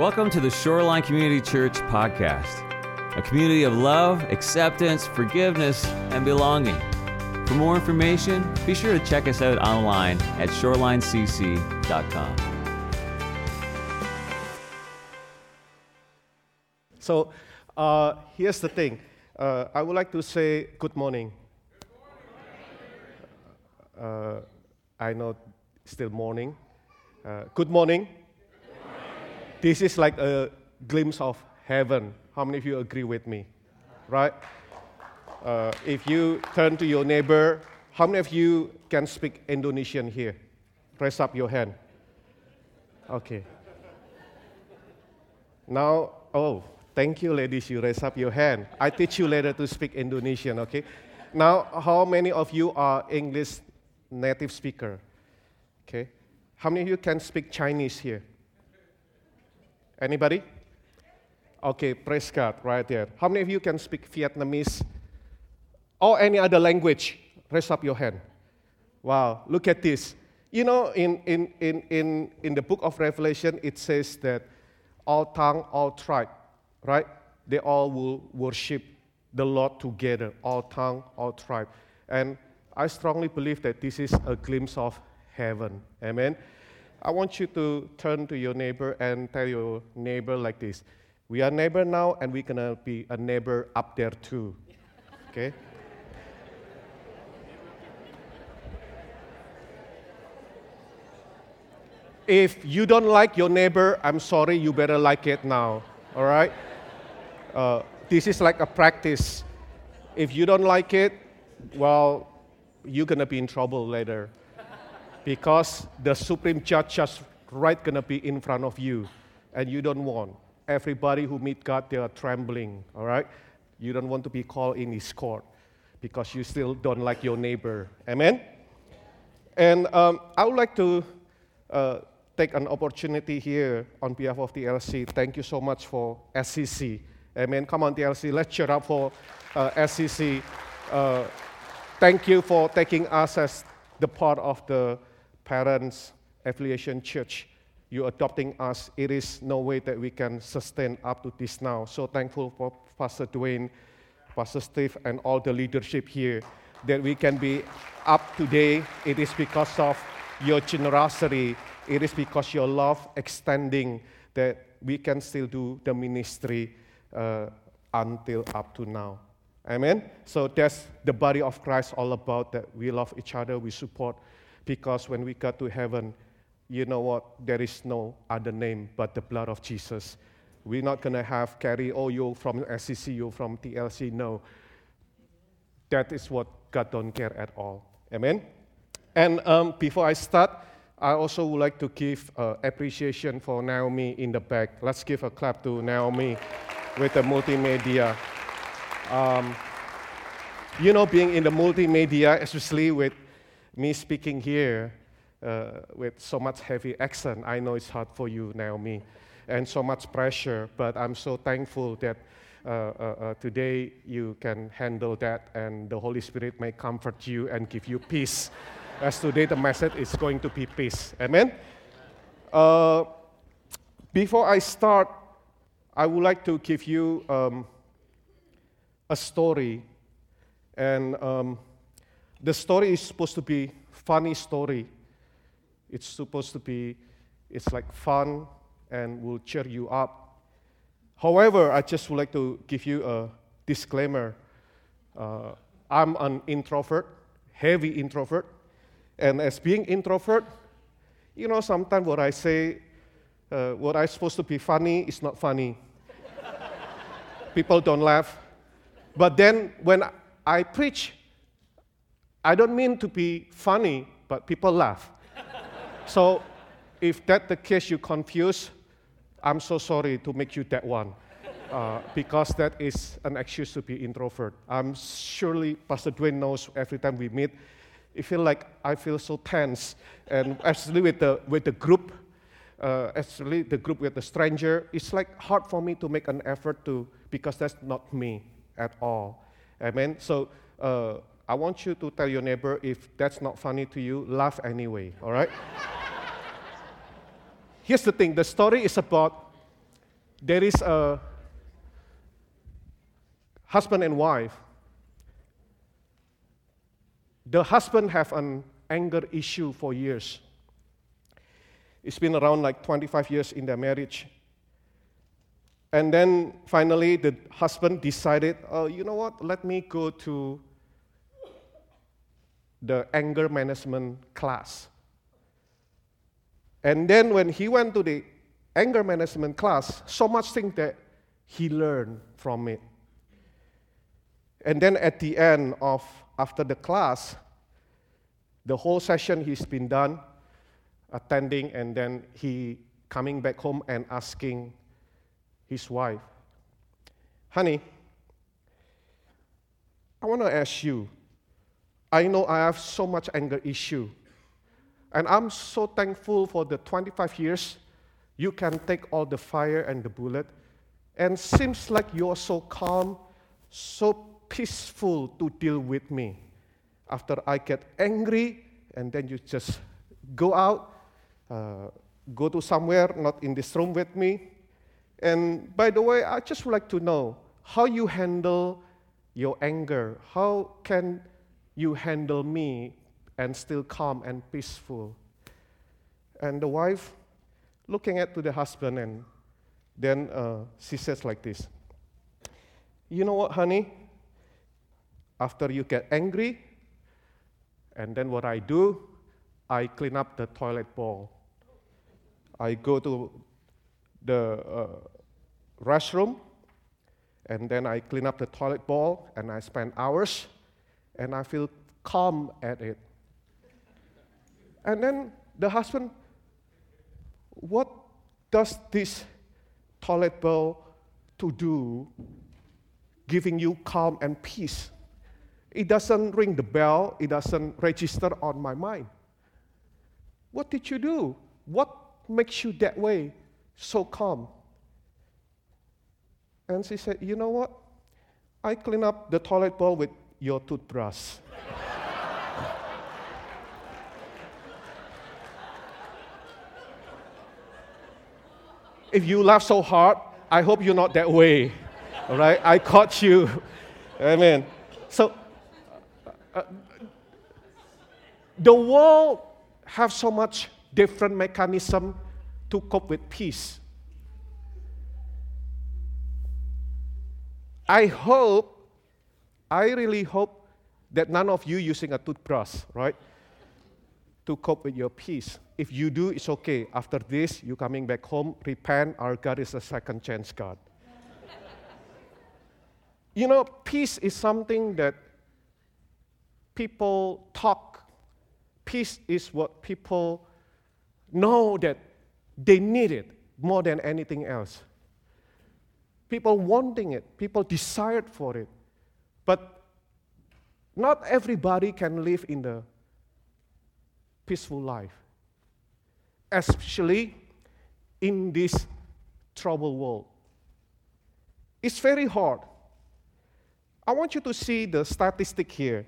Welcome to the Shoreline Community Church podcast, a community of love, acceptance, forgiveness, and belonging. For more information, be sure to check us out online at shorelinecc.com. So uh, here's the thing. Uh, I would like to say good morning. Uh, I know still morning. Uh, good morning. This is like a glimpse of heaven. How many of you agree with me? Right? Uh, if you turn to your neighbor, how many of you can speak Indonesian here? Raise up your hand. Okay. Now, oh, thank you, ladies. You raise up your hand. I teach you later to speak Indonesian, okay? Now, how many of you are English native speaker? Okay. How many of you can speak Chinese here? Anybody? Okay, praise God, right there. How many of you can speak Vietnamese or any other language? Raise up your hand. Wow, look at this. You know, in, in, in, in, in the book of Revelation, it says that all tongue, all tribe, right? They all will worship the Lord together, all tongue, all tribe. And I strongly believe that this is a glimpse of heaven. Amen. I want you to turn to your neighbor and tell your neighbor like this We are neighbor now, and we're gonna be a neighbor up there too. Okay? if you don't like your neighbor, I'm sorry, you better like it now. All right? Uh, this is like a practice. If you don't like it, well, you're gonna be in trouble later because the supreme judge just right gonna be in front of you and you don't want everybody who meet god they are trembling all right? You don't want to be called in his court because you still don't like your neighbor amen? And um, i would like to uh, take an opportunity here on behalf of the lc thank you so much for scc amen? Come on tlc let's cheer up for uh, scc uh, thank you for taking us as the part of the parents affiliation church you adopting us it is no way that we can sustain up to this now. So thankful for pastor dwayne pastor steve and all the leadership here that we can be up today. It is because of your generosity. It is because your love extending that we can still do the ministry uh, until up to now. Amen? So that's the body of christ all about that we love each other we support because when we got to heaven, you know what? There is no other name but the blood of Jesus. We're not going to have carry, oh, you from SCC, you from TLC. No. That is what God don't care at all. Amen? And um, before I start, I also would like to give uh, appreciation for Naomi in the back. Let's give a clap to Naomi with the multimedia. Um, you know, being in the multimedia, especially with me speaking here uh, with so much heavy accent, I know it's hard for you, Naomi, and so much pressure, but I'm so thankful that uh, uh, uh, today you can handle that and the Holy Spirit may comfort you and give you peace. As today the message is going to be peace. Amen? Uh, before I start, I would like to give you um, a story. And um, the story is supposed to be funny story. It's supposed to be, it's like fun and will cheer you up. However, I just would like to give you a disclaimer. Uh, I'm an introvert, heavy introvert, and as being introvert, you know, sometimes what I say, uh, what I'm supposed to be funny is not funny. People don't laugh. But then when I preach, I don't mean to be funny, but people laugh. so if that's the case you confuse, I'm so sorry to make you that one. Uh, because that is an excuse to be introvert. I'm surely Pastor Dwayne knows every time we meet, it feel like I feel so tense, and especially with the with the group, uh, especially the group with the stranger, it's like hard for me to make an effort to because that's not me at all. Amen. So uh, I want you to tell your neighbor if that's not funny to you, laugh anyway, all right? Here's the thing the story is about there is a husband and wife. The husband have an anger issue for years. It's been around like 25 years in their marriage. And then finally, the husband decided, oh, you know what, let me go to the anger management class. And then when he went to the anger management class, so much things that he learned from it. And then at the end of after the class, the whole session he's been done attending and then he coming back home and asking his wife, "Honey, I want to ask you. I know I have so much anger issue. And I'm so thankful for the 25 years you can take all the fire and the bullet. And seems like you're so calm, so peaceful to deal with me. After I get angry, and then you just go out, uh, go to somewhere, not in this room with me. And by the way, I just would like to know how you handle your anger. How can you handle me and still calm and peaceful. And the wife looking at to the husband, and then uh, she says like this You know what, honey? After you get angry, and then what I do, I clean up the toilet bowl. I go to the uh, restroom, and then I clean up the toilet bowl, and I spend hours, and I feel calm at it. And then the husband, what does this toilet bowl to do giving you calm and peace? It doesn't ring the bell, it doesn't register on my mind. What did you do? What makes you that way, so calm? And she said, You know what? I clean up the toilet bowl with your toothbrush. if you laugh so hard, I hope you're not that way. All right? I caught you. Amen. So, uh, the world have so much different mechanism to cope with peace. I hope, I really hope that none of you using a toothbrush, right? To cope with your peace. If you do, it's okay. After this, you coming back home, repent. Our God is a second chance God. you know, peace is something that people talk. Peace is what people know that they need it more than anything else. People wanting it, people desired for it. But not everybody can live in the peaceful life especially in this troubled world. It's very hard. I want you to see the statistic here.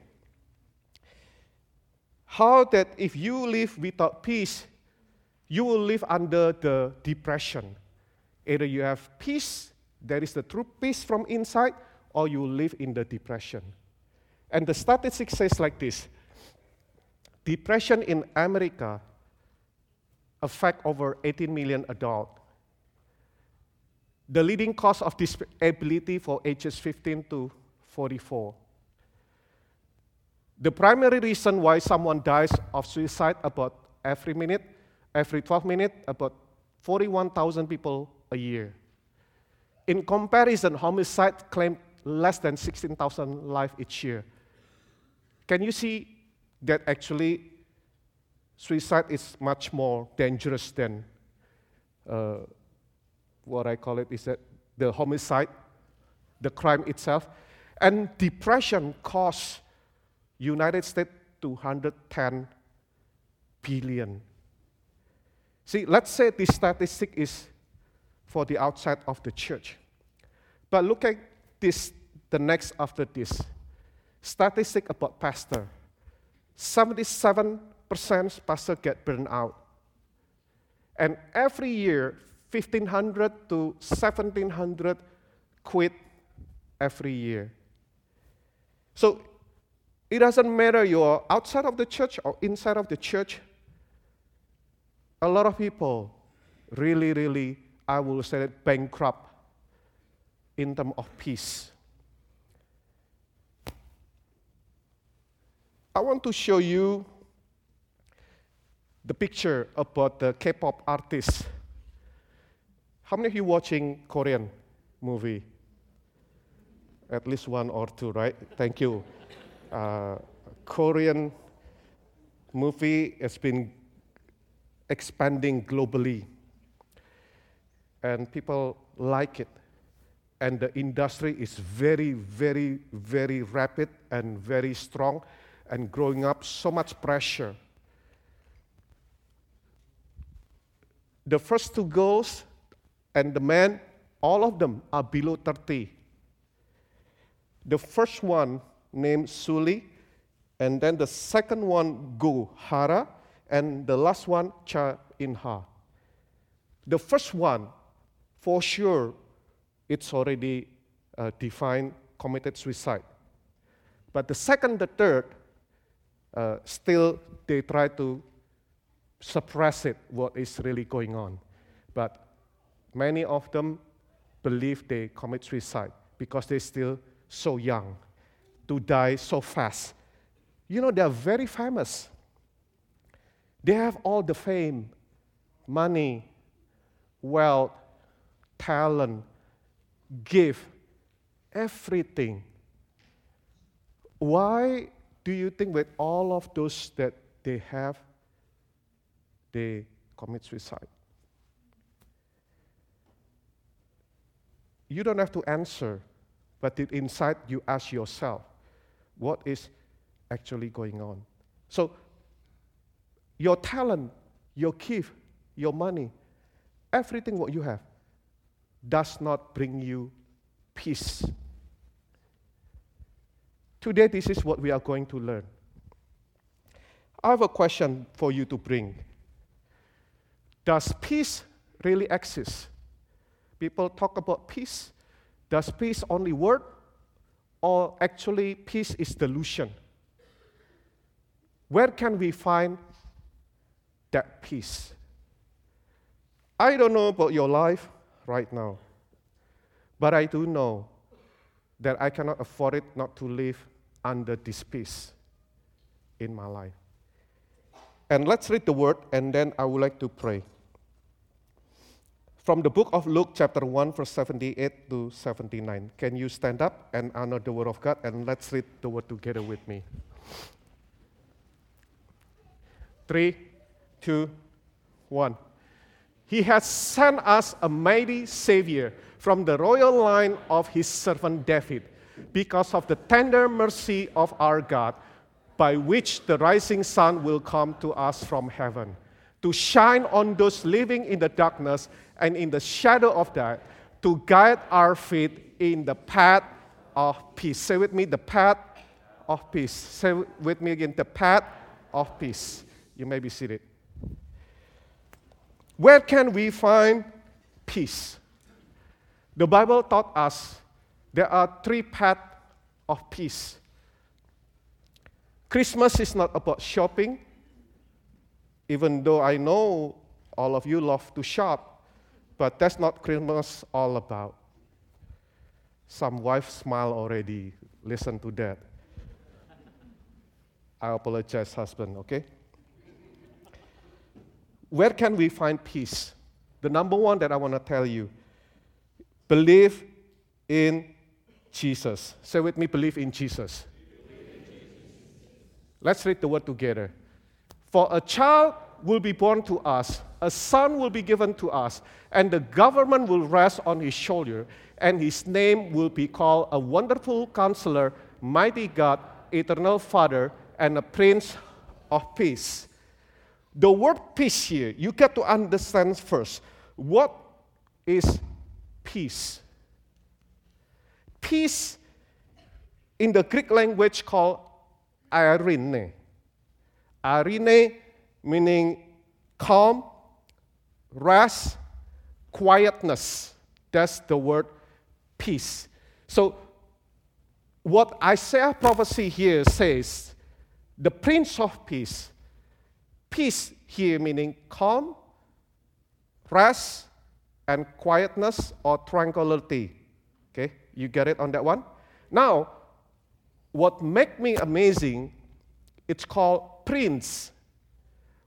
How that if you live without peace, you will live under the depression. Either you have peace, there is the true peace from inside, or you live in the depression. And the statistic says like this Depression in America affect over 18 million adults. The leading cause of disability for ages 15 to 44. The primary reason why someone dies of suicide about every minute, every 12 minutes, about 41,000 people a year. In comparison, homicide claim less than 16,000 lives each year. Can you see that actually suicide is much more dangerous than uh, what I call it is that the homicide, the crime itself, and depression costs United States 210 billion. See, let's say this statistic is for the outside of the church. But look at this, the next after this. Statistic about pastor. 77 percent pastor get burned out. And every year, 1500 to 1700 quit every year. So it doesn't matter you're outside of the church or inside of the church. A lot of people really, really, I will say it, bankrupt in terms of peace. I want to show you the picture about the K-pop artist. How many of you watching Korean movie? At least one or two, right? Thank you. Uh, Korean movie has been expanding globally, and people like it. And the industry is very, very, very rapid and very strong and growing up so much pressure. The first two girls and the men, all of them are below 30. The first one named Sulli, and then the second one Go Hara, and the last one Cha Inha. The first one, for sure, it's already uh, defined committed suicide. But the second, the third, uh, still they try to suppress it, what is really going on. But many of them believe they commit suicide because they're still so young, to die so fast. You know, they are very famous. They have all the fame, money, wealth, talent, gift, everything. Why do you think with all of those that they have, they commit suicide? You don't have to answer but inside you ask yourself, what is actually going on? So, your talent, your gift, your money, everything what you have does not bring you peace. Today, this is what we are going to learn. I have a question for you to bring. Does peace really exist? People talk about peace, does peace only work, or actually peace is delusion? Where can we find that peace? I don't know about your life right now, but I do know that I cannot afford it not to live under this peace in my life. And let's read the word, and then I would like to pray from the book of Luke, chapter 1, verse 78 to 79. Can you stand up and honor the word of God? And let's read the word together with me. Three, two, one. He has sent us a mighty Savior from the royal line of his servant David, because of the tender mercy of our God, by which the rising sun will come to us from heaven, to shine on those living in the darkness and in the shadow of death, to guide our feet in the path of peace. Say with me, the path of peace. Say with me again, the path of peace. You may be seated. Where can we find peace? The Bible taught us there are three paths of peace. Christmas is not about shopping, even though I know all of you love to shop. But that's not Christmas all about. Some wife smile already. Listen to that. I apologize, husband, okay? Where can we find peace? The number one that I want to tell you believe in Jesus. Say with me, believe in Jesus. Let's read the word together. For a child will be born to us a son will be given to us, and the government will rest on his shoulder, and his name will be called a wonderful counselor, mighty God, eternal Father, and a prince of peace. The word peace here, you get to understand first what is peace? Peace in the Greek language called eirene. Eirene meaning calm, rest, quietness. That's the word peace. So, what Isaiah prophecy here says, the Prince of Peace, peace here meaning calm, rest, and quietness or tranquility. Okay, you get it on that one? Now, what make me amazing, it's called prince.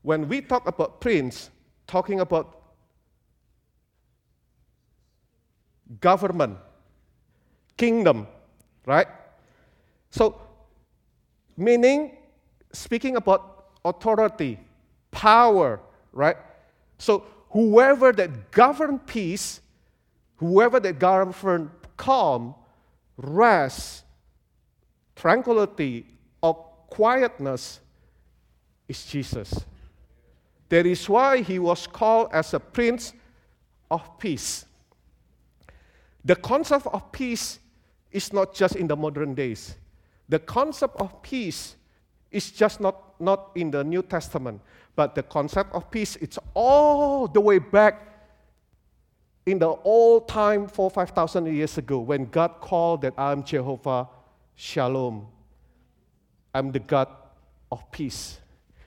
When we talk about prince, talking about government, kingdom, right? So, meaning speaking about authority, power, right? So, whoever that govern peace, whoever that govern calm, rest, tranquility, or quietness is Jesus. That is why he was called as a prince of peace. The concept of peace is not just in the modern days. The concept of peace is just not, not in the New Testament, but the concept of peace, it's all the way back in the old time, four, 5,000 years ago, when God called that I'm Jehovah Shalom. I'm the God of peace.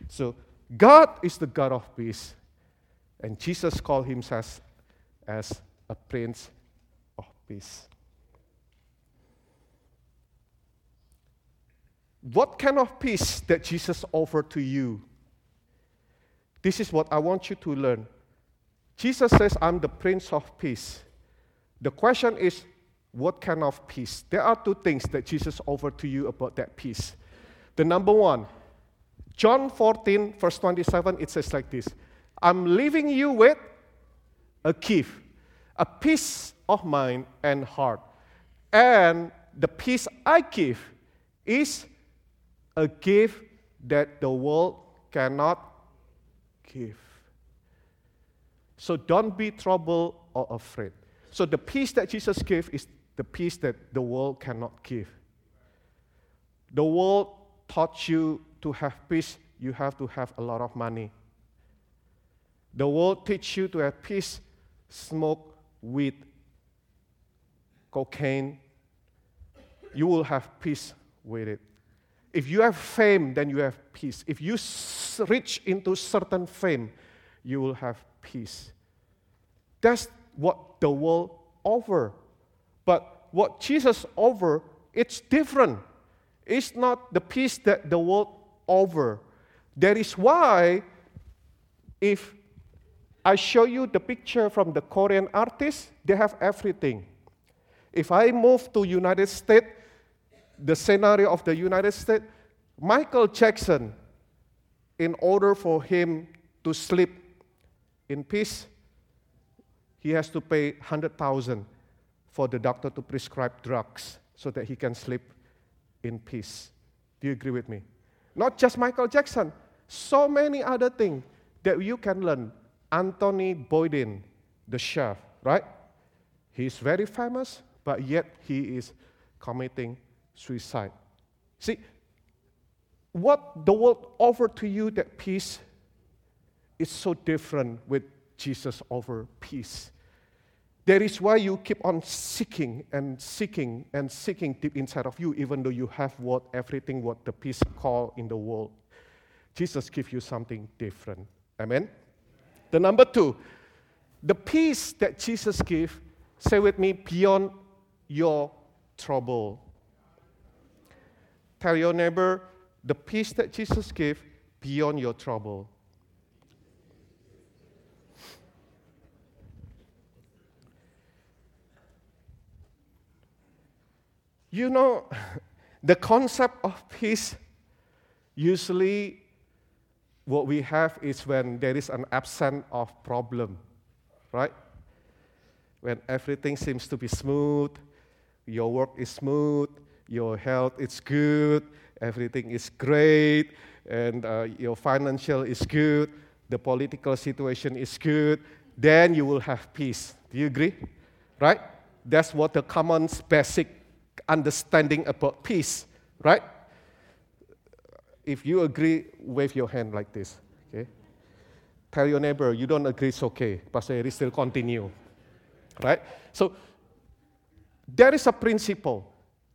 So God is the God of peace. And Jesus called himself as a prince of peace. What kind of peace that Jesus offered to you? This is what I want you to learn. Jesus says, I'm the Prince of Peace. The question is, what kind of peace? There are two things that Jesus offered to you about that peace. The number one, John 14, verse 27, it says like this I'm leaving you with a gift, a peace of mind and heart. And the peace I give is a gift that the world cannot give. So don't be troubled or afraid. So the peace that Jesus gave is the peace that the world cannot give. The world taught you to have peace, you have to have a lot of money. The world teach you to have peace, smoke weed, cocaine. You will have peace with it. If you have fame, then you have peace. If you reach into certain fame, you will have peace. That's what the world offer. But what Jesus offer, it's different. It's not the peace that the world offer. That is why if I show you the picture from the Korean artist, they have everything. If I move to United States, the scenario of the United States, Michael Jackson, in order for him to sleep in peace, he has to pay 100,000 for the doctor to prescribe drugs so that he can sleep in peace. Do you agree with me? Not just Michael Jackson, so many other things that you can learn. Anthony Bourdain, the chef, right? He's very famous, but yet he is committing suicide. See, what the world offered to you, that peace, is so different with Jesus offer peace. That is why you keep on seeking and seeking and seeking deep inside of you, even though you have what everything what the peace call in the world. Jesus gives you something different. Amen. The number two, the peace that Jesus gives, say with me, beyond your trouble. Tell your neighbor, the peace that Jesus gives beyond your trouble. You know, the concept of peace usually what we have is when there is an absence of problem, right? When everything seems to be smooth, your work is smooth, your health is good, everything is great, and uh, your financial is good, the political situation is good, then you will have peace. Do you agree? Right? That's what the common basic understanding about peace, right? If you agree, wave your hand like this, okay? Tell your neighbor, you don't agree, it's okay. Pastor Eri still continue. Right? So there is a principle.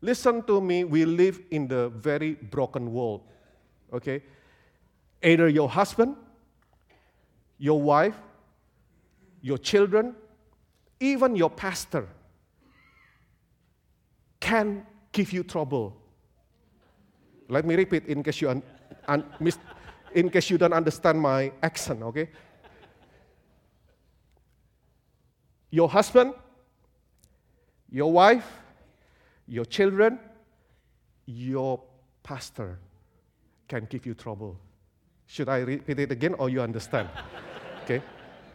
Listen to me, we live in the very broken world. Okay? Either your husband, your wife, your children, even your pastor can give you trouble. Let me repeat in case you, un- un- mis- in case you don't understand my accent, okay? Your husband, your wife, your children, your pastor can give you trouble. Should I repeat it again or you understand? okay?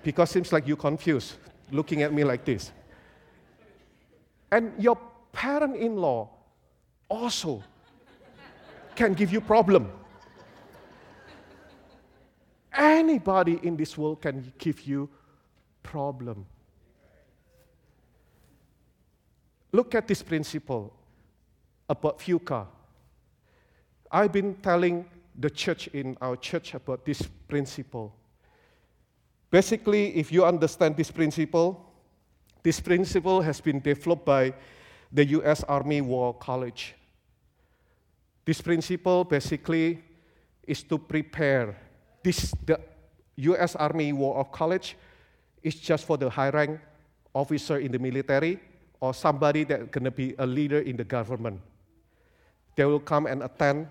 Because seems like you're confused looking at me like this. And your parent in law also can give you problem. Anybody in this world can give you problem. Look at this principle about VUCA. I've been telling the church in our church about this principle. Basically, if you understand this principle, this principle has been developed by the US Army War College. This principle basically is to prepare this the US Army War College is just for the high rank officer in the military or somebody that's going to be a leader in the government. They will come and attend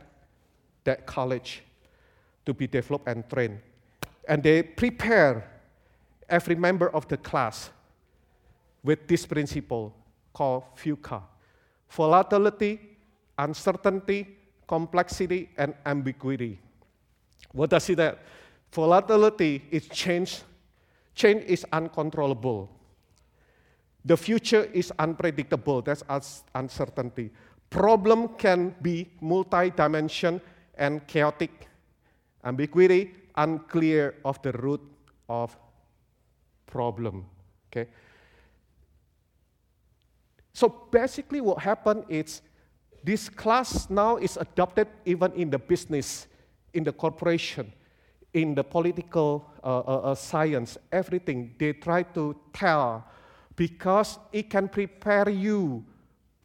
that college to be developed and trained. And they prepare every member of the class with this principle called VUCA volatility, uncertainty, complexity, and ambiguity. What does it mean? Volatility is change. Change is uncontrollable. The future is unpredictable. That's uncertainty. Problem can be multi-dimension and chaotic. Ambiguity, unclear of the root of problem. Okay. So basically, what happened is this class now is adopted even in the business, in the corporation, in the political uh, uh, uh, science, everything. They try to tell because it can prepare you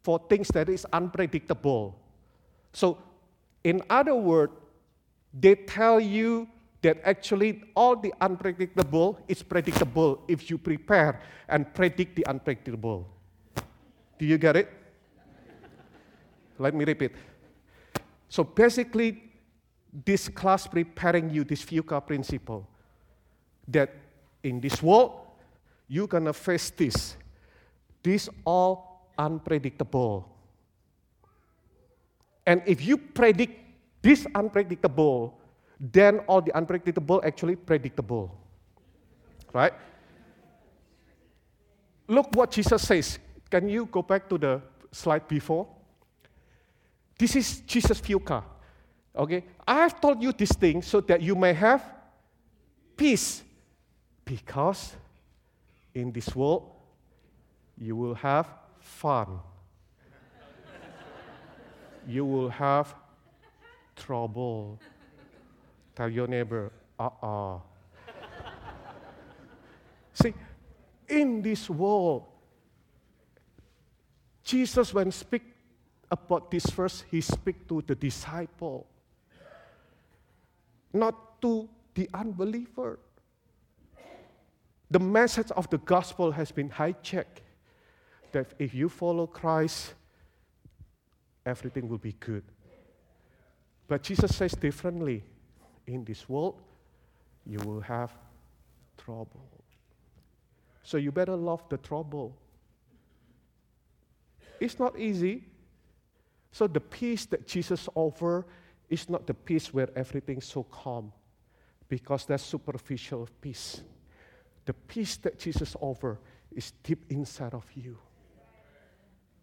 for things that is unpredictable. So, in other words, they tell you that actually all the unpredictable is predictable if you prepare and predict the unpredictable. Do you get it? Let me repeat. So basically, this class preparing you this VUCA principle that in this world, you're gonna face this. This all unpredictable. And if you predict this unpredictable, then all the unpredictable actually predictable. Right? Look what Jesus says. Can you go back to the slide before? This is Jesus' VUCA. Okay? I have told you this thing so that you may have peace. Because in this world, you will have fun. you will have trouble. Tell your neighbor, uh uh See, in this world, Jesus, when speak about this verse, he speak to the disciple, not to the unbeliever. The message of the gospel has been hijacked. That if you follow Christ, everything will be good. But Jesus says differently in this world, you will have trouble. So you better love the trouble. It's not easy. So the peace that Jesus offers is not the peace where everything's so calm, because that's superficial peace. The peace that Jesus offers is deep inside of you.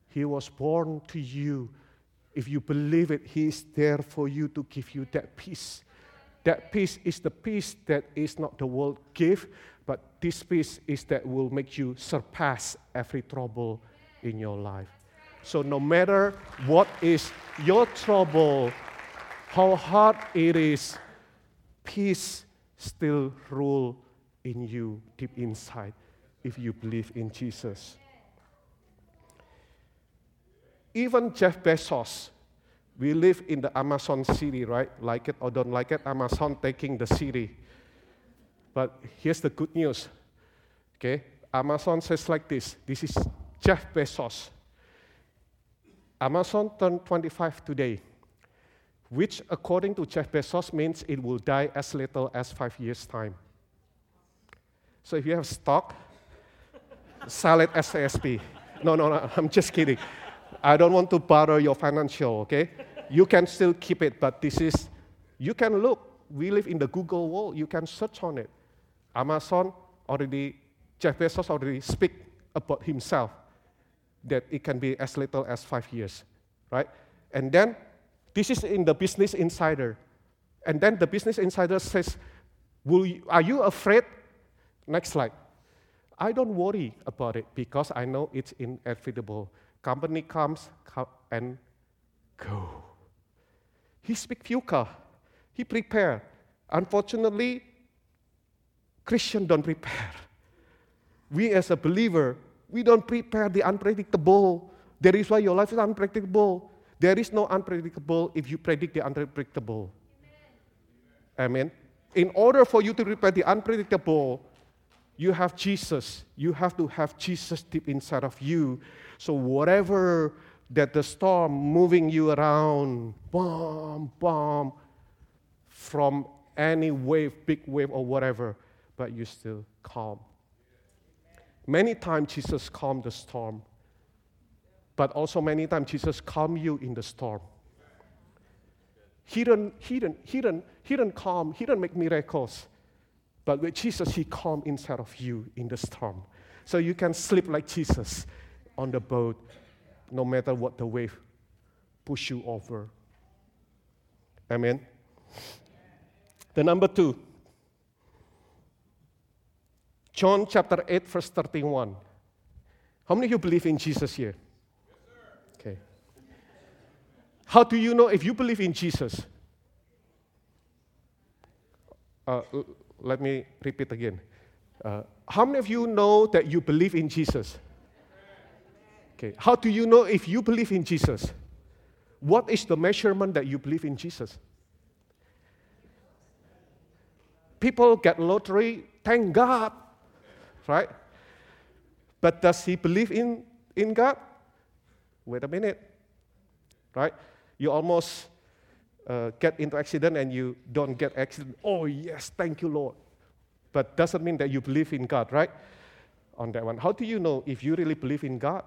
He was born to you. If you believe it, He is there for you to give you that peace. That peace is the peace that is not the world give, but this peace is that will make you surpass every trouble in your life. So no matter what is your trouble, how hard it is, peace still rule in you deep inside. if you believe in Jesus. Even Jeff Bezos, we live in the Amazon city, right? Like it or don't like it, Amazon taking the city. But here's the good news. Okay? Amazon says like this this is Jeff Bezos. Amazon turned 25 today, which, according to Jeff Bezos, means it will die as little as five years' time. So if you have stock, sell it as ASP. No, no, no, I'm just kidding. I don't want to bother your financial, okay? You can still keep it, but this is, you can look. We live in the Google world, you can search on it. Amazon already, Jeff Bezos already speak about himself that it can be as little as five years, right? And then this is in the Business Insider. And then the Business Insider says, Will you, Are you afraid? Next slide. I don't worry about it because I know it's inevitable. Company comes and go. He speak future. He prepare. Unfortunately, Christian don't prepare. We as a believer, we don't prepare the unpredictable. That is why your life is unpredictable. There is no unpredictable if you predict the unpredictable. Amen. In order for you to prepare the unpredictable, you have Jesus. You have to have Jesus deep inside of you. So whatever that the storm moving you around, bomb, bomb, from any wave, big wave or whatever, but you still calm. Many times Jesus calmed the storm, but also many times Jesus calmed you in the storm. He didn't, he didn't, he didn't, he didn't calm, he didn't make miracles. But with Jesus, he calmed inside of you in the storm. So you can sleep like Jesus on the boat, no matter what the wave push you over. Amen. The number two, John chapter 8, verse 31. How many of you believe in Jesus here? okay. How do you know if you believe in Jesus? Uh, let me repeat again. Uh, how many of you know that you believe in Jesus? Okay. How do you know if you believe in Jesus? What is the measurement that you believe in Jesus? People get lottery, thank God right? But does he believe in, in God? Wait a minute, right? You almost uh, get into accident and you don't get accident. Oh yes, thank you, Lord. But doesn't mean that you believe in God, right? On that one, how do you know if you really believe in God?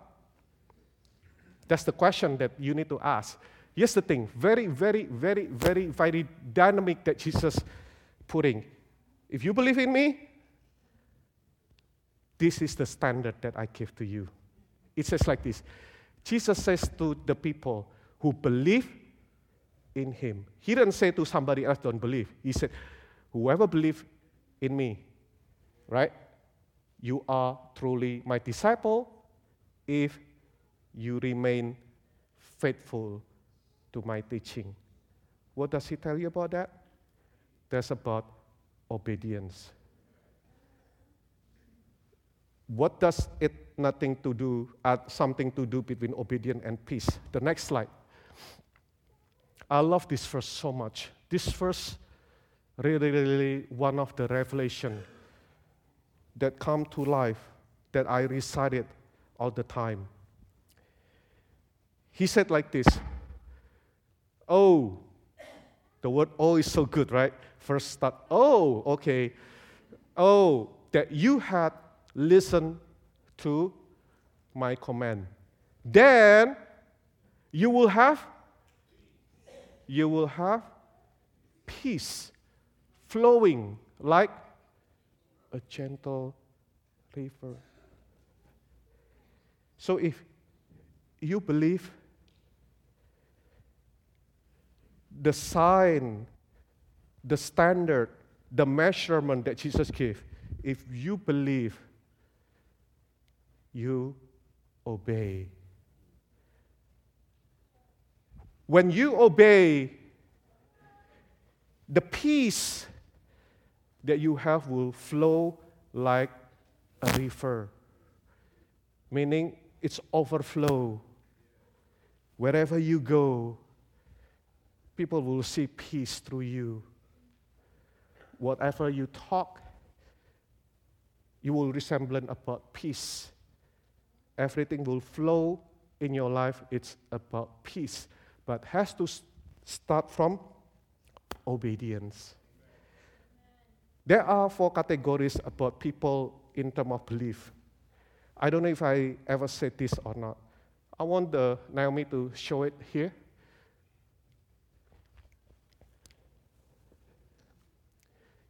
That's the question that you need to ask. Here's the thing: very, very, very, very, very dynamic that Jesus putting. If you believe in me, this is the standard that I give to you. It says like this Jesus says to the people who believe in him. He didn't say to somebody else, don't believe. He said, whoever believes in me, right? You are truly my disciple if you remain faithful to my teaching. What does he tell you about that? That's about obedience. What does it nothing to do, uh, something to do between obedience and peace? The next slide. I love this verse so much. This verse really, really one of the revelation that come to life that I recited all the time. He said like this, Oh, the word oh is so good, right? First start, oh, okay. Oh, that you had listened to my command. Then you will have you will have peace flowing like a gentle river. So if you believe the sign, the standard, the measurement that Jesus gave, if you believe you obey. When you obey, the peace that you have will flow like a river, meaning it's overflow. Wherever you go, people will see peace through you. Whatever you talk, you will resemble about peace. Everything will flow in your life. It's about peace, but has to start from obedience. There are four categories about people in terms of belief. I don't know if I ever said this or not. I want the Naomi to show it here.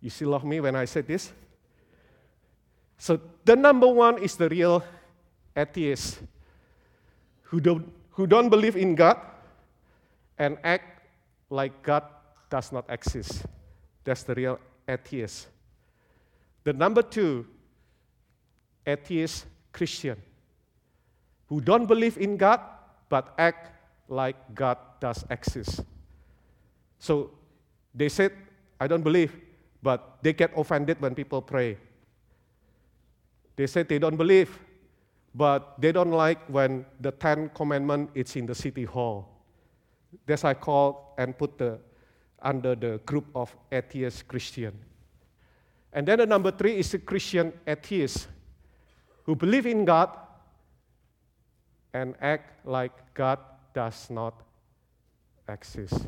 You still love me when I say this? So the number one is the real atheist who don't, who don't believe in God and act like God does not exist. That's the real atheist. The number two, atheist Christian who don't believe in God but act like God does exist. So they said, I don't believe, but they get offended when people pray. They said they don't believe, but they don't like when the Ten Commandment is in the city hall. That's I call and put the under the group of atheist Christian. And then the number three is a Christian atheist who believe in God and act like God does not exist.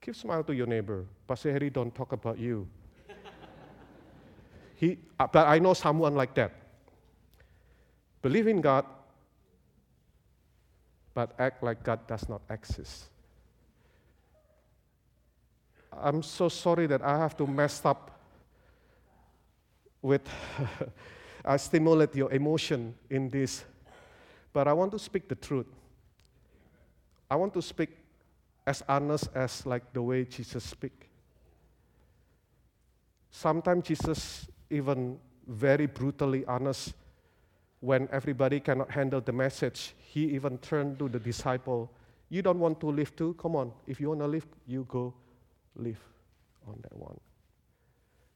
Keep smile to your neighbor. Pastor Harry don't talk about you. he, uh, but I know someone like that. Believe in God, but act like God does not exist. I'm so sorry that I have to mess up with I stimulate your emotion in this. But I want to speak the truth. I want to speak as honest as like the way Jesus speak. Sometimes Jesus even very brutally honest when everybody cannot handle the message. He even turned to the disciple, "You don't want to live too? Come on. If you want to live, you go live on that one."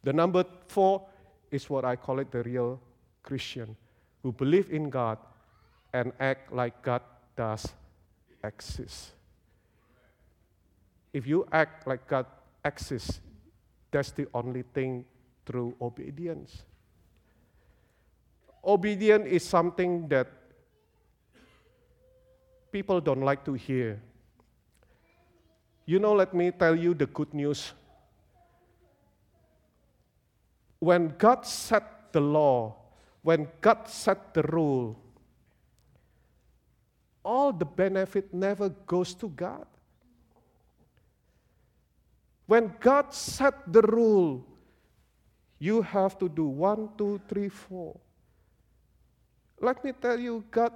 The number 4 is what I call it the real Christian who believe in God and act like God does exist. If you act like God exists, that's the only thing through obedience. Obedience is something that people don't like to hear. You know, let me tell you the good news. When God set the law, when God set the rule, all the benefit never goes to God. When God set the rule, you have to do one, two, three, four. Let me tell you, God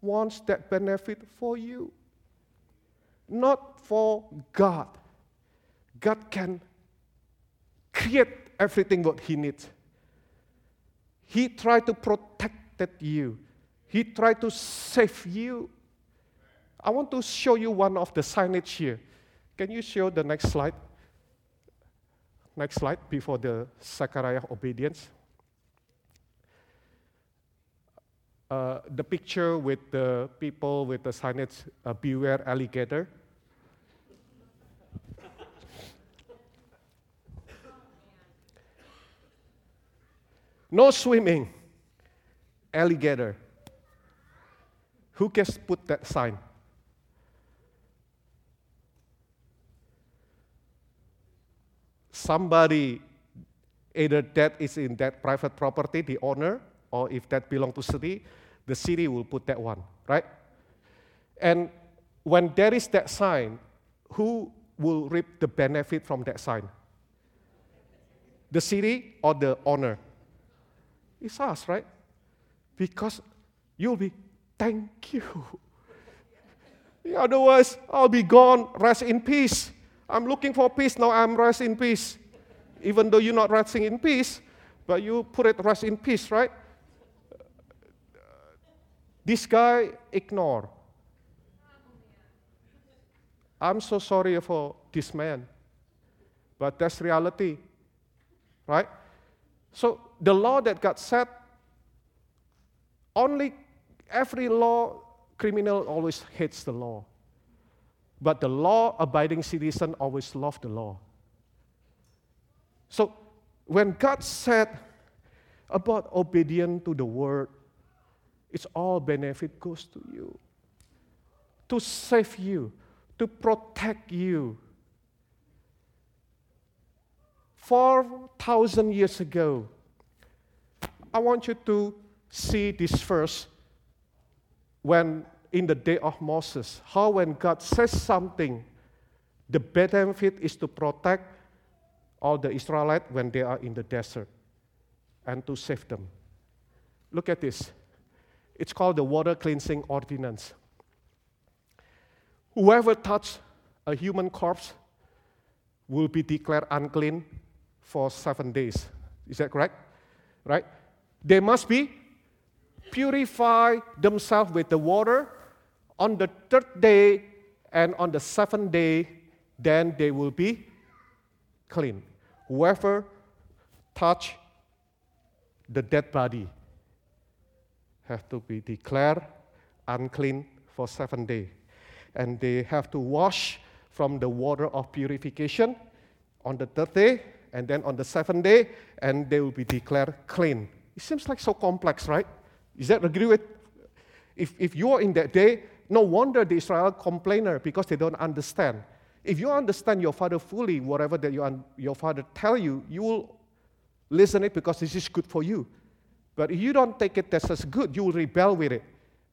wants that benefit for you, not for God. God can create everything what He needs. He tried to protect you. He tried to save you. I want to show you one of the signage here. Can you show the next slide? Next slide before the Zechariah obedience. Uh, the picture with the people with the signage, uh, beware alligator. No swimming. Alligator. Who can put that sign? Somebody, either that is in that private property, the owner, or if that belong to city, the city will put that one, right? And when there is that sign, who will reap the benefit from that sign? The city or the owner? It's us, right? Because you'll be, thank you. Otherwise, I'll be gone, rest in peace. I'm looking for peace, now I'm rest in peace. Even though you're not resting in peace, but you put it rest in peace, right? This guy ignore. I'm so sorry for this man, but that's reality, right? So the law that God set, only every law criminal always hates the law. But the law abiding citizen always love the law. So when God said about obedience to the word, it's all benefit goes to you. To save you, to protect you. 4,000 years ago, I want you to see this verse when in the day of Moses, how when God says something, the benefit is to protect all the Israelites when they are in the desert and to save them. Look at this. It's called the water cleansing ordinance. Whoever touches a human corpse will be declared unclean for seven days. Is that correct? Right? They must be purify themselves with the water on the third day and on the seventh day, then they will be clean. Whoever touch the dead body have to be declared unclean for seven days. And they have to wash from the water of purification on the third day and then on the seventh day, and they will be declared clean. It seems like so complex, right? Is that agree with? If, if you are in that day, no wonder the Israel complainer because they don't understand. If you understand your father fully, whatever that you, your father tell you, you will listen it because this is good for you. But if you don't take it as good, you will rebel with it.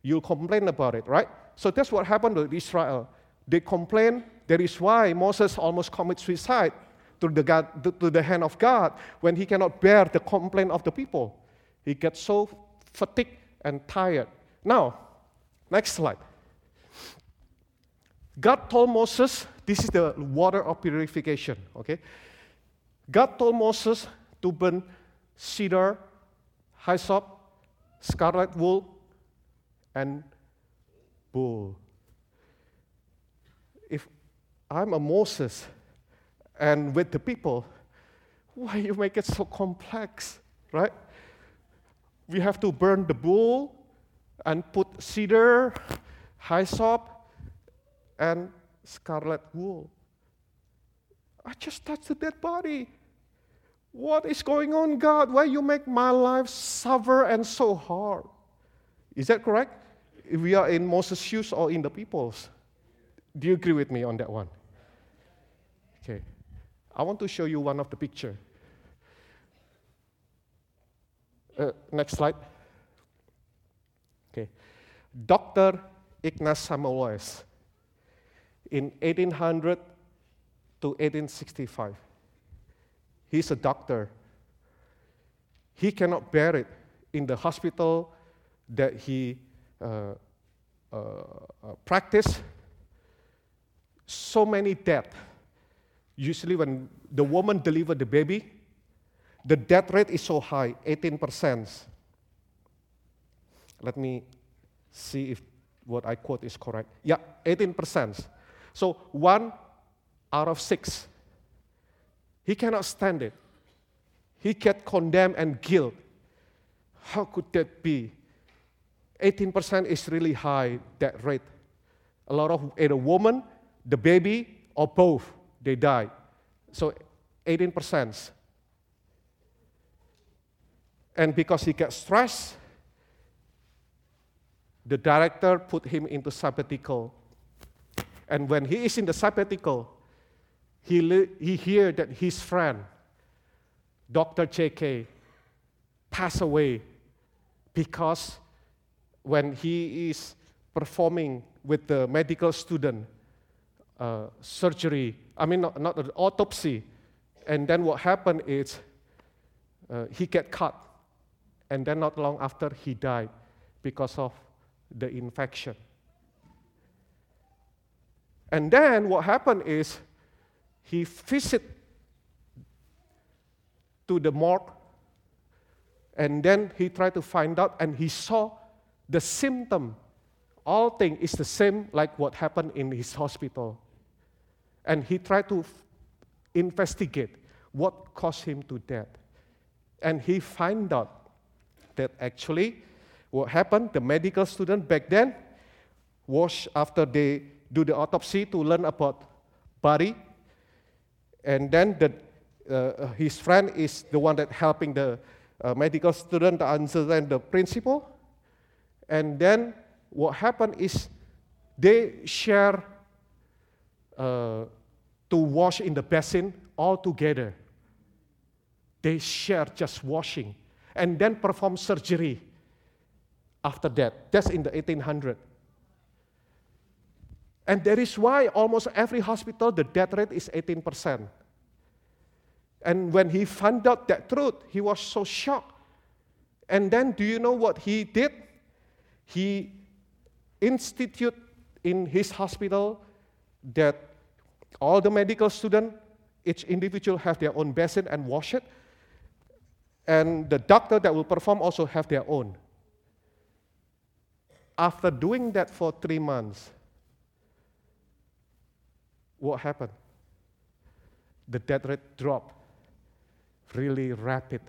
You'll complain about it, right? So that's what happened with Israel. They complain. That is why Moses almost commits suicide to the, God, to the hand of God when he cannot bear the complaint of the people. He gets so fatigued and tired. Now, next slide. God told Moses, this is the water of purification, okay? God told Moses to burn cedar, hyssop, scarlet wool, and bull. If I'm a Moses and with the people, why you make it so complex, right? We have to burn the bull and put cedar, hyssop, and scarlet wool. I just touched the dead body. What is going on, God? Why you make my life suffer and so hard? Is that correct? If we are in Moses' shoes or in the people's. Do you agree with me on that one? Okay. I want to show you one of the picture. Uh, next slide. Okay. Dr. Ignaz Semmelweis in 1800 to 1865. He's a doctor. He cannot bear it in the hospital that he uh, uh, uh practiced. So many death. Usually, when the woman delivered the baby, the death rate is so high 18%. Let me see if what I quote is correct. Yeah, 18%. So one out of six. He cannot stand it. He get condemned and guilt. How could that be? 18% is really high, that rate. A lot of either woman, the baby, or both, they die. So 18%. And because he gets stressed, the director put him into sabbatical and when he is in the sabbatical, he, li- he hear that his friend, Dr. J.K., passed away because when he is performing with the medical student uh, surgery, I mean, not, not an autopsy, and then what happened is uh, he get cut, and then not long after he died because of the infection. And then what happened is he visited to the morgue and then he tried to find out and he saw the symptom all thing is the same like what happened in his hospital and he tried to investigate what caused him to death And he find out that actually what happened, the medical student back then wash after they do the autopsy to learn about body. And then the, uh, his friend is the one that helping the uh, medical student to understand the principle. And then what happened is they share uh, to wash in the basin all together. They share just washing and then perform surgery after that. That's in the 1800. And that is why almost every hospital, the death rate is 18%. And when he found out that truth, he was so shocked. And then, do you know what he did? He instituted in his hospital that all the medical students, each individual have their own basin and wash it. And the doctor that will perform also have their own. After doing that for three months, what happened? The death rate dropped really rapid,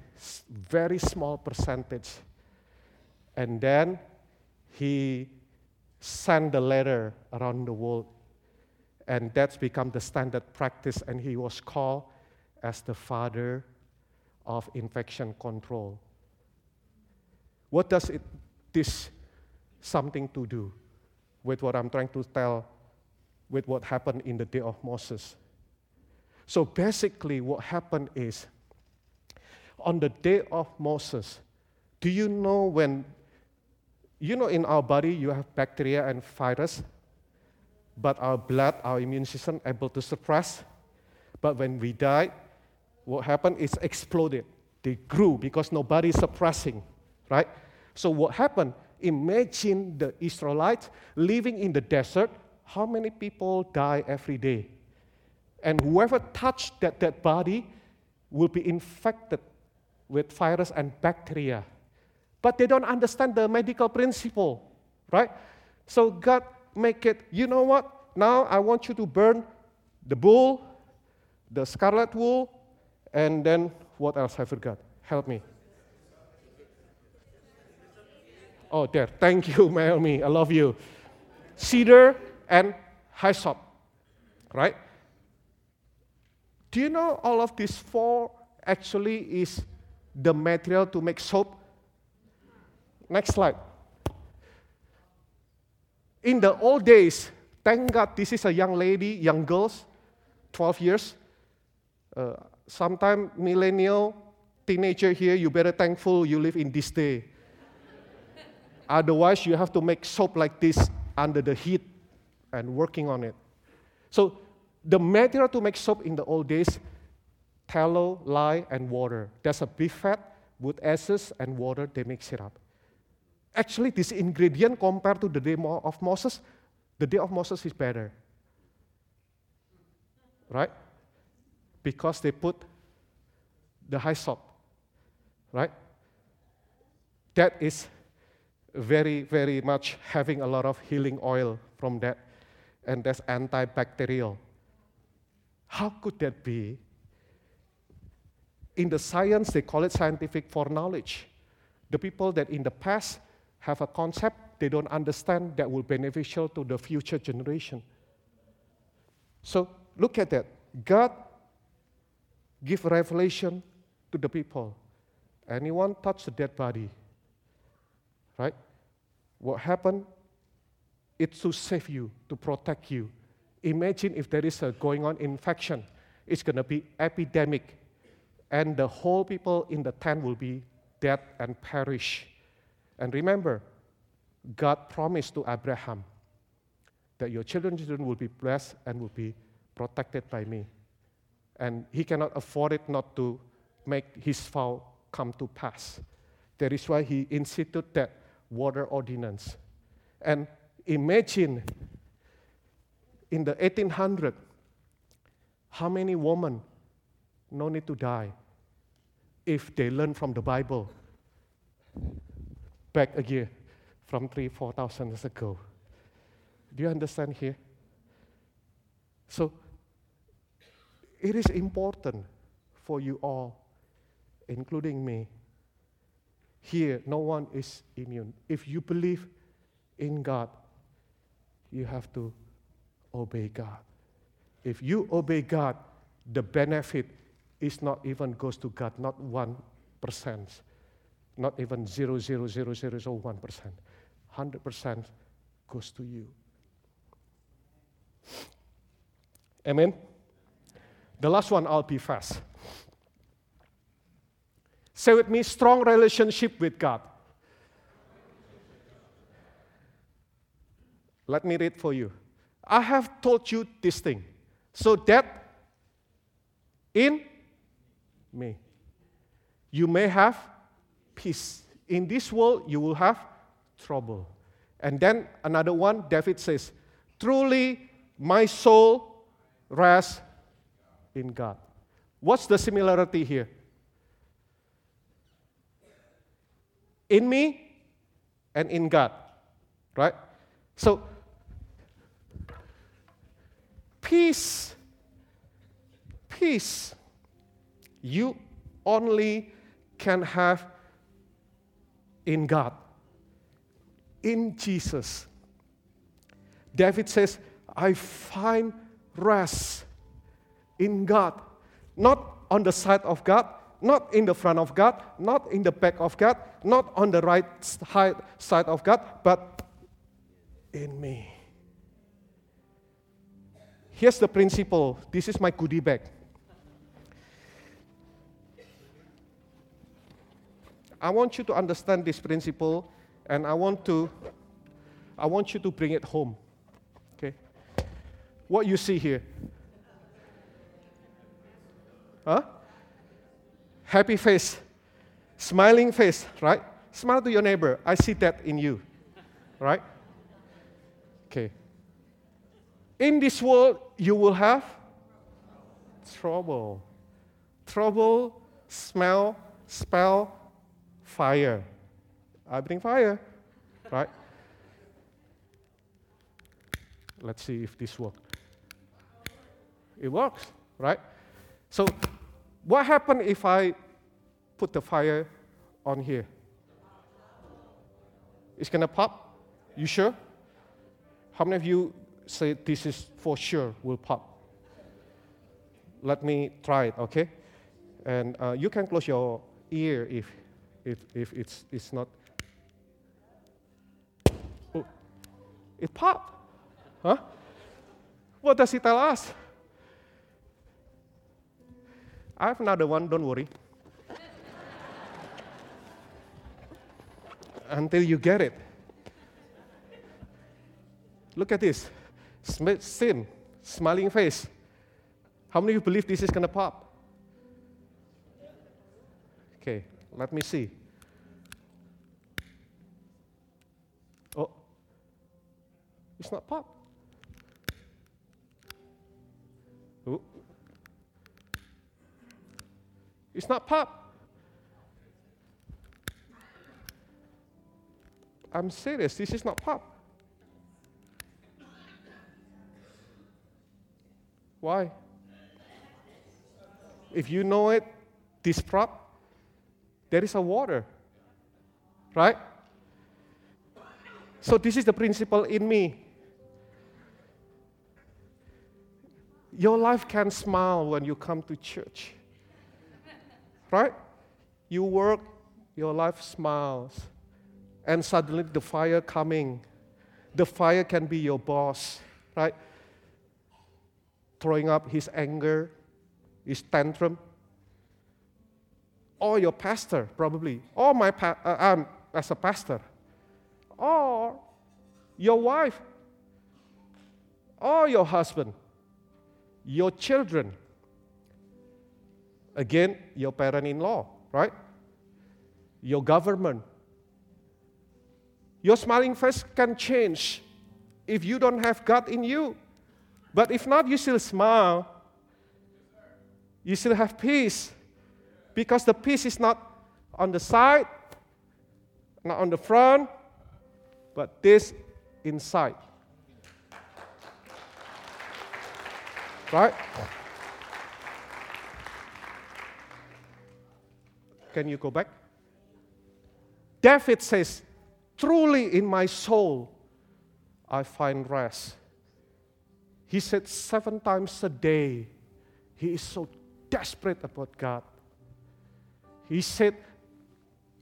very small percentage. And then he sent the letter around the world, and that's become the standard practice, and he was called as the father of infection control. What does it, this something to do with what I'm trying to tell with what happened in the day of Moses? So basically, what happened is on the day of Moses, do you know when, you know, in our body you have bacteria and virus, but our blood, our immune system able to suppress. But when we die, what happened is exploded. They grew because nobody is suppressing, right? So what happened? Imagine the Israelites living in the desert. How many people die every day? And whoever touched that dead body will be infected with virus and bacteria. But they don't understand the medical principle, right? So God make it, you know what? Now I want you to burn the bull, the scarlet wool, and then what else I forgot? Help me. Oh, there. Thank you, Naomi. I love you. Cedar and hyssop, right? Do you know all of these four actually is the material to make soap. Next slide. In the old days, thank God this is a young lady, young girls, 12 years. Uh, sometime millennial, teenager here, you better thankful you live in this day. Otherwise, you have to make soap like this under the heat and working on it. So the material to make soap in the old days tallow, lye, and water. There's a beef fat, wood ashes, and water. They mix it up. Actually, this ingredient compared to the day of Moses, the day of Moses is better. Right? Because they put the hyssop. Right? That is very, very much having a lot of healing oil from that. And that's antibacterial. How could that be? In the science, they call it scientific foreknowledge. The people that in the past have a concept they don't understand that will beneficial to the future generation. So look at that. God give revelation to the people. Anyone touch the dead body, right? What happened? It's to save you, to protect you. Imagine if there is a going on infection. It's going to be epidemic and the whole people in the tent will be dead and perish. And remember, God promised to Abraham that your children will be blessed and will be protected by me. And he cannot afford it not to make his vow come to pass. That is why he instituted that water ordinance. And imagine in the 1800, how many women no need to die if they learn from the Bible back a year from three, four thousand years ago. Do you understand here? So it is important for you all including me. Here, no one is immune. If you believe in God, you have to obey God. If you obey God, the benefit is not even goes to God, not one percent, not even zero zero zero zero zero one percent. Hundred percent goes to you. Amen. The last one, I'll be fast. Say with me, strong relationship with God. Let me read for you. I have told you this thing, so that in me you may have peace. In this world, you will have trouble. And then another one, David says, Truly, my soul rests in God. What's the similarity here? In me and in God, right? So, peace, peace, you only can have in God, in Jesus. David says, I find rest in God, not on the side of God, not in the front of God, not in the back of God, not on the right side of God, but in me. Here's the principle. This is my goodie bag. I want you to understand this principle and I want to I want you to bring it home. Okay? What you see here. Huh? Happy face. Smiling face, right? Smile to your neighbor. I see that in you. Right? Okay. In this world, you will have trouble. Trouble, smell, spell, fire. I bring fire, right? Let's see if this works. It works, right? So, what happens if I put the fire on here? It's gonna pop? You sure? How many of you say this is for sure will pop? Let me try it, okay? And uh, you can close your ear if if, if it's, it's not. Oh, it popped. Huh? What does it tell us? I have another one, don't worry. Until you get it. Look at this. Sin, smiling face. How many of you believe this is going to pop? Okay, let me see. Oh, it's not pop. Oh. It's not pop. I'm serious, this is not pop. Why? If you know it, prop there is a water. Right? So, this is the principle in me. Your life can smile when you come to church. Right? You work, your life smiles. And suddenly the fire coming. The fire can be your boss, right? Throwing up his anger, his tantrum, or your pastor, probably, or my pa- uh, um, as a pastor, or your wife, or your husband, your children, again, your parent in law, right? Your government. Your smiling face can change if you don't have God in you. But if not, you still smile. You still have peace because the peace is not on the side, not on the front, but this inside. Right? Can you go back? David says, Truly in my soul I find rest. He said seven times a day, he is so desperate about God. He said,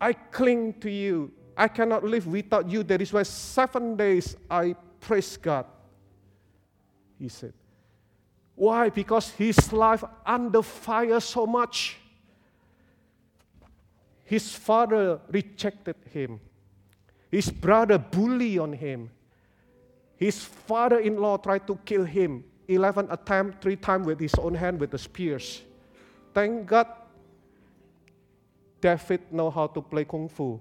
I cling to you. I cannot live without you. That is why seven days I praise God. He said. Why? Because his life under fire so much. His father rejected him. His brother bully on him. His father-in-law tried to kill him. 11 attempts, three times with his own hand with the spears. Thank God David know how to play kung fu.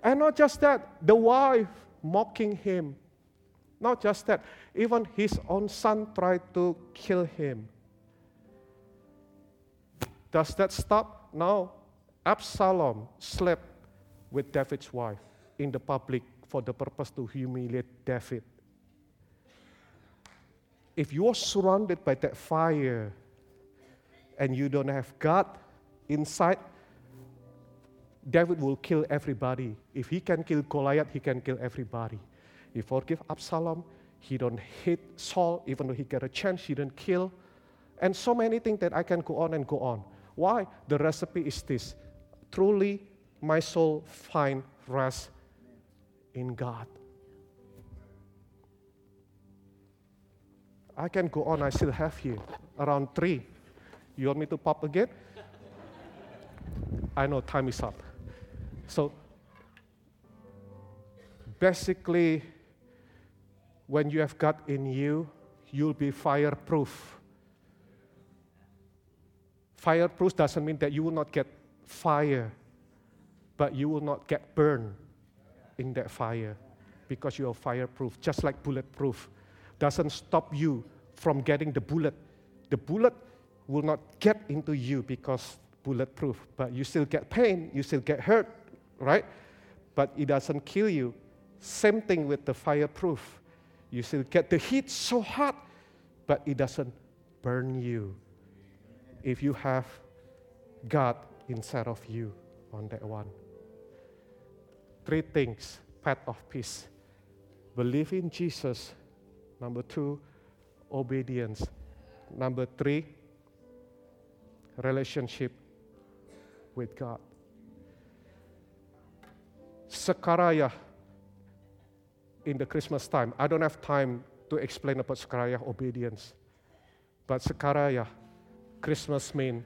And not just that, the wife mocking him. Not just that, even his own son tried to kill him. Does that stop? No. Absalom slept with David's wife in the public for the purpose to humiliate David. If you are surrounded by that fire and you don't have God inside, David will kill everybody. If he can kill Goliath, he can kill everybody. He forgive Absalom. He don't hate Saul, even though he get a chance, he didn't kill. And so many things that I can go on and go on. Why? The recipe is this. Truly, my soul find rest in God. I can go on, I still have here around three. You want me to pop again? I know time is up. So, basically, when you have God in you, you'll be fireproof. Fireproof doesn't mean that you will not get fire, but you will not get burned in that fire because you are fireproof, just like bulletproof. Doesn't stop you from getting the bullet. The bullet will not get into you because bulletproof, but you still get pain, you still get hurt, right? But it doesn't kill you. Same thing with the fireproof. You still get the heat so hot, but it doesn't burn you. If you have God inside of you on that one. Three things path of peace. Believe in Jesus. Number two, obedience. Number three, relationship with God. Zechariah in the Christmas time. I don't have time to explain about Zechariah obedience. But Zechariah, Christmas means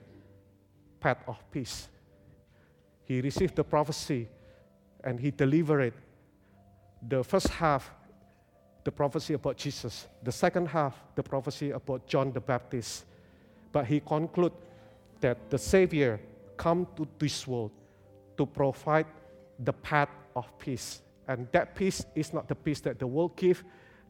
path of peace. He received the prophecy and he delivered. The first half, the prophecy about Jesus. The second half, the prophecy about John the Baptist. But he concluded that the Savior come to this world to provide the path of peace. And that peace is not the peace that the world gives.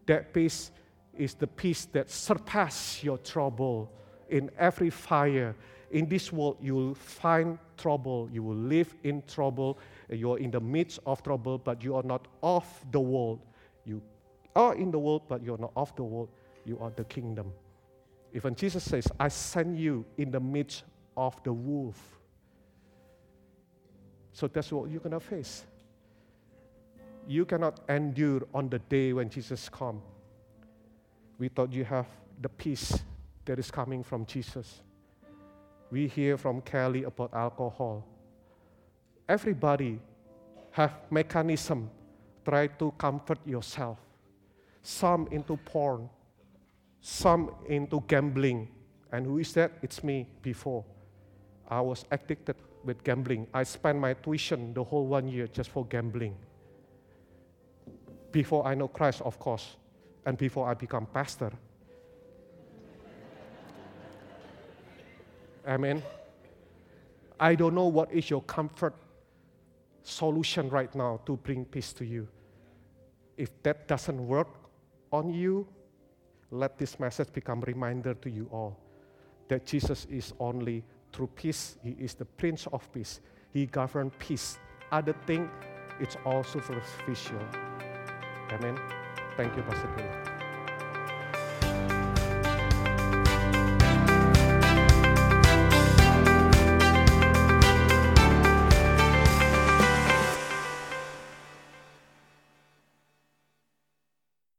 That peace is the peace that surpasses your trouble. In every fire in this world, you will find trouble. You will live in trouble. You are in the midst of trouble, but you are not of the world. You are in the world, but you are not of the world. You are the kingdom. Even Jesus says, I send you in the midst of the wolf. So that's what you're going to face. You cannot endure on the day when Jesus comes. We thought you have the peace that is coming from Jesus. We hear from Kelly about alcohol. Everybody have mechanism try to comfort yourself. Some into porn, some into gambling. And who is that? It's me before. I was addicted with gambling. I spent my tuition the whole one year just for gambling. Before I know Christ, of course, and before I become pastor. Amen. I don't know what is your comfort solution right now to bring peace to you. If that doesn't work on you, let this message become reminder to you all that Jesus is only through peace. He is the Prince of Peace. He governs peace. Other thing, it's all superficial. Amen. Thank you, Pastor Bill.